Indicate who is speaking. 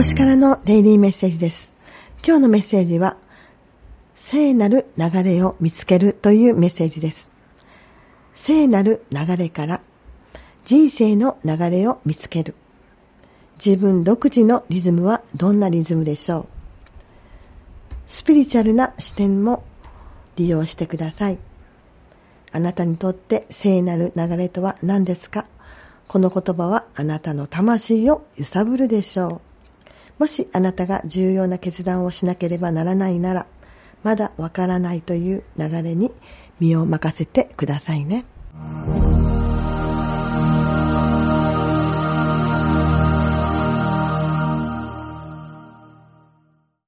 Speaker 1: 星からのデイリーメッセージです。今日のメッセージは、聖なる流れを見つけるというメッセージです。聖なる流れから人生の流れを見つける。自分独自のリズムはどんなリズムでしょうスピリチュアルな視点も利用してください。あなたにとって聖なる流れとは何ですか？この言葉はあなたの魂を揺さぶるでしょう。もしあなたが重要な決断をしなければならないなら、まだわからないという流れに身を任せてくださいね。